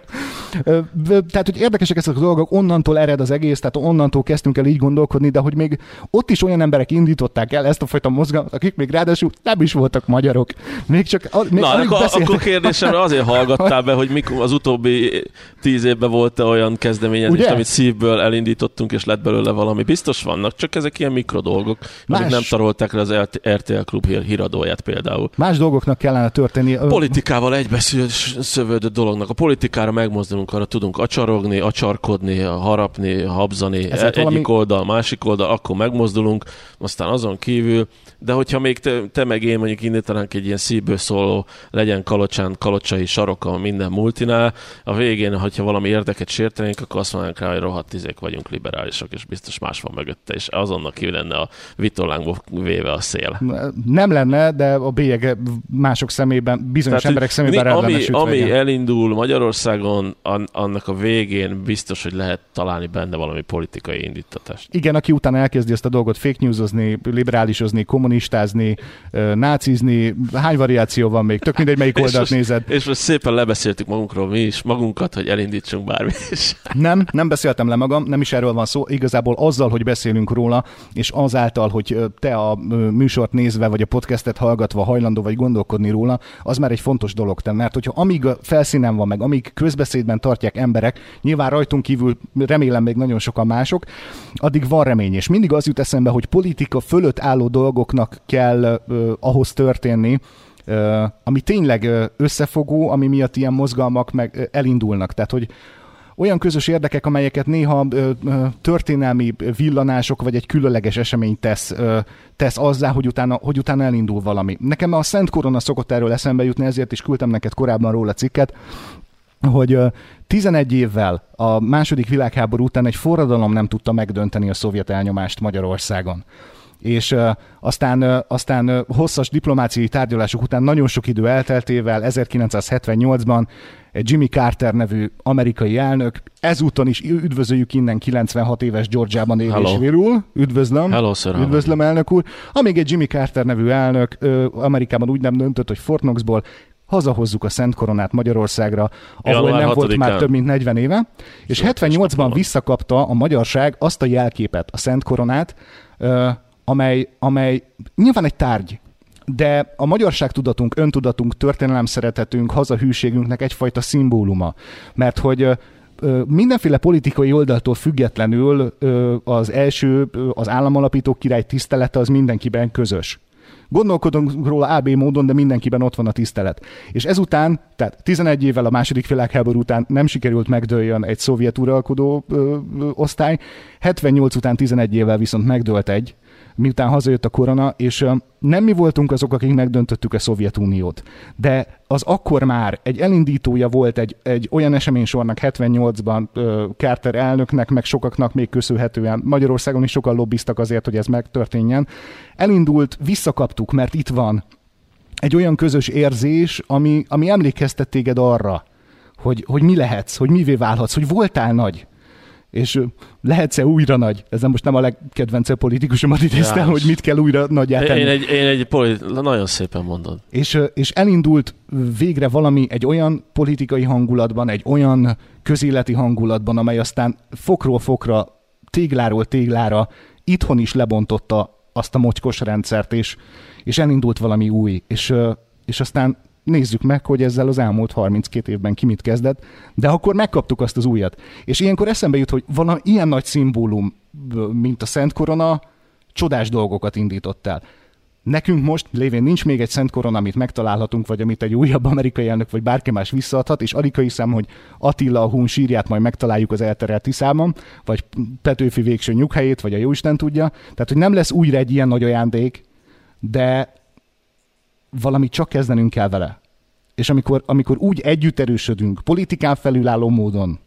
Tehát, hogy érdekesek ezek a dolgok, onnantól ered az egész, tehát onnantól kezdtünk el így gondolkodni, de hogy még ott is olyan emberek indították el ezt a fajta mozgalmat, akik még ráadásul nem is voltak magyarok. Még csak a- még Na, akkor, beszéltek. akkor kérdésemre azért hallgattál be, hogy mikor az utóbbi tíz évben volt olyan kezdeményezés, Ugye? amit szívből elindítottunk, és lett belőle valami. Biztos vannak, csak ezek ilyen mikrodolgok, amik Más- nem tarolták le az RTL Klub hír, híradóját például. Más dolgoknak kellene történni. Politikával egybeszövődő dolognak. A politikára megmozdulunk, arra tudunk acsarogni, acsarkodni, harapni, habzani, Ezért e- egyik valami- oldal, másik oldal, akkor megmozdulunk, aztán azon kívül, de hogyha még te, te meg én mondjuk indítanánk egy ilyen szívből szóló, legyen kalocsán, kalocsai saroka minden multinál, a végén, hogyha valami érdeket sértenénk, akkor azt mondanánk rá, hogy rohadt izék vagyunk liberálisok, és biztos más van mögötte, és azonnal ki lenne a vitorlánkból véve a szél. Nem lenne, de a bélyege mások szemében, bizonyos Tehát, emberek szemében mi- ami, ami elindul Magyarországon, an, annak a végén biztos, hogy lehet találni benne valami politikai indítatást. Igen, aki utána elkezdi ezt a dolgot fake newsozni, liberálisozni, kommunistázni, nácizni, hány variáció van még, tök mindegy, melyik És oldalt most- nézed. És most szépen lebeszéltük magunkról mi is, magunkat, hogy elindítsunk bármit is. Nem, nem beszéltem le magam, nem is erről van szó. Igazából azzal, hogy beszélünk róla, és azáltal, hogy te a műsort nézve, vagy a podcastet hallgatva hajlandó vagy gondolkodni róla, az már egy fontos dolog. Te, mert hogyha amíg a felszínen van meg, amíg közbeszédben tartják emberek, nyilván rajtunk kívül remélem még nagyon sokan mások, addig van remény. És mindig az jut eszembe, hogy politika fölött álló dolgoknak kell ö, ahhoz történni, ö, ami tényleg összefogó, ami miatt ilyen mozgalmak meg elindulnak. Tehát, hogy olyan közös érdekek, amelyeket néha ö, ö, történelmi villanások vagy egy különleges esemény tesz, ö, tesz azzá, hogy utána, hogy utána elindul valami. Nekem a Szent Korona szokott erről eszembe jutni, ezért is küldtem neked korábban róla cikket, hogy ö, 11 évvel a második világháború után egy forradalom nem tudta megdönteni a szovjet elnyomást Magyarországon. és uh, aztán, uh, aztán uh, hosszas diplomáciai tárgyalások után nagyon sok idő elteltével 1978-ban egy Jimmy Carter nevű amerikai elnök, ezúton is üdvözöljük innen 96 éves Georgiában él és virul. Üdvözlöm. Hello, sir. Üdvözlöm, elnök úr. Amíg egy Jimmy Carter nevű elnök Amerikában úgy nem döntött, hogy Fort Knoxból hazahozzuk a Szent Koronát Magyarországra, ahol nem volt már több mint 40 éve, és 78-ban visszakapta a magyarság azt a jelképet, a Szent Koronát, amely, amely nyilván egy tárgy, de a magyarság tudatunk, öntudatunk, történelem szeretetünk, hazahűségünknek egyfajta szimbóluma. Mert hogy mindenféle politikai oldaltól függetlenül az első, az államalapító király tisztelete az mindenkiben közös. Gondolkodunk róla AB módon, de mindenkiben ott van a tisztelet. És ezután, tehát 11 évvel a második világháború után nem sikerült megdőljön egy szovjet uralkodó ö, ö, osztály, 78 után 11 évvel viszont megdőlt egy, miután hazajött a korona, és nem mi voltunk azok, akik megdöntöttük a Szovjetuniót, de az akkor már egy elindítója volt egy, egy olyan eseménysornak 78-ban Carter elnöknek, meg sokaknak még köszönhetően, Magyarországon is sokan lobbiztak azért, hogy ez megtörténjen. Elindult, visszakaptuk, mert itt van. Egy olyan közös érzés, ami, ami emlékeztet téged arra, hogy, hogy mi lehetsz, hogy mivé válhatsz, hogy voltál nagy, és lehetsz-e újra nagy? Ez most nem a legkedvence politikusomat idéztem, hogy mit kell újra nagy tenni. Én egy, én egy politi- nagyon szépen mondod. És, és elindult végre valami egy olyan politikai hangulatban, egy olyan közéleti hangulatban, amely aztán fokról fokra, tégláról téglára itthon is lebontotta azt a mocskos rendszert, és, és elindult valami új. És, és aztán nézzük meg, hogy ezzel az elmúlt 32 évben ki mit kezdett, de akkor megkaptuk azt az újat. És ilyenkor eszembe jut, hogy van ilyen nagy szimbólum, mint a Szent Korona, csodás dolgokat indított el. Nekünk most, lévén nincs még egy Szent Korona, amit megtalálhatunk, vagy amit egy újabb amerikai elnök, vagy bárki más visszaadhat, és alig hiszem, hogy Attila a hún sírját majd megtaláljuk az elterelt Tiszában, vagy Petőfi végső nyughelyét, vagy a Jóisten tudja. Tehát, hogy nem lesz újra egy ilyen nagy ajándék, de valami csak kezdenünk kell vele. És amikor, amikor úgy együtt erősödünk, politikán felülálló módon,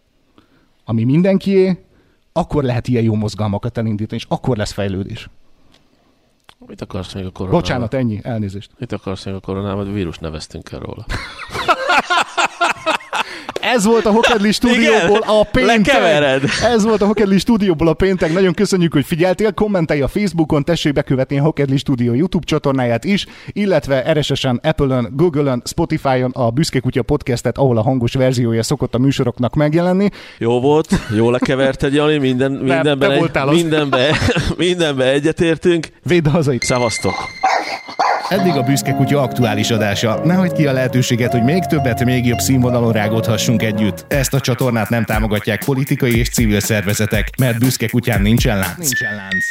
ami mindenkié, akkor lehet ilyen jó mozgalmakat elindítani, és akkor lesz fejlődés. Mit akarsz még a koronával? Bocsánat, ennyi, elnézést. Mit akarsz még a koronával? Vírus neveztünk el róla. Ez volt a Hokedli stúdióból a péntek. Lekevered. Ez volt a Hokedli stúdióból a péntek. Nagyon köszönjük, hogy figyeltél. Kommentelj a Facebookon, tessék bekövetni a Hokedli stúdió YouTube csatornáját is, illetve RSS-en, Apple-ön, Google-ön, Spotify-on a Büszke Kutya podcastet, ahol a hangos verziója szokott a műsoroknak megjelenni. Jó volt, jó lekeverted, Jani, minden, mindenben, egy, mindenben, mindenben egyetértünk. Védd hazait. Szevasztok! Eddig a Büszke Kutya aktuális adása. Ne hagyd ki a lehetőséget, hogy még többet, még jobb színvonalon rágódhassunk együtt. Ezt a csatornát nem támogatják politikai és civil szervezetek, mert Büszke Kutyán nincsen lánc. Nincsen lánc.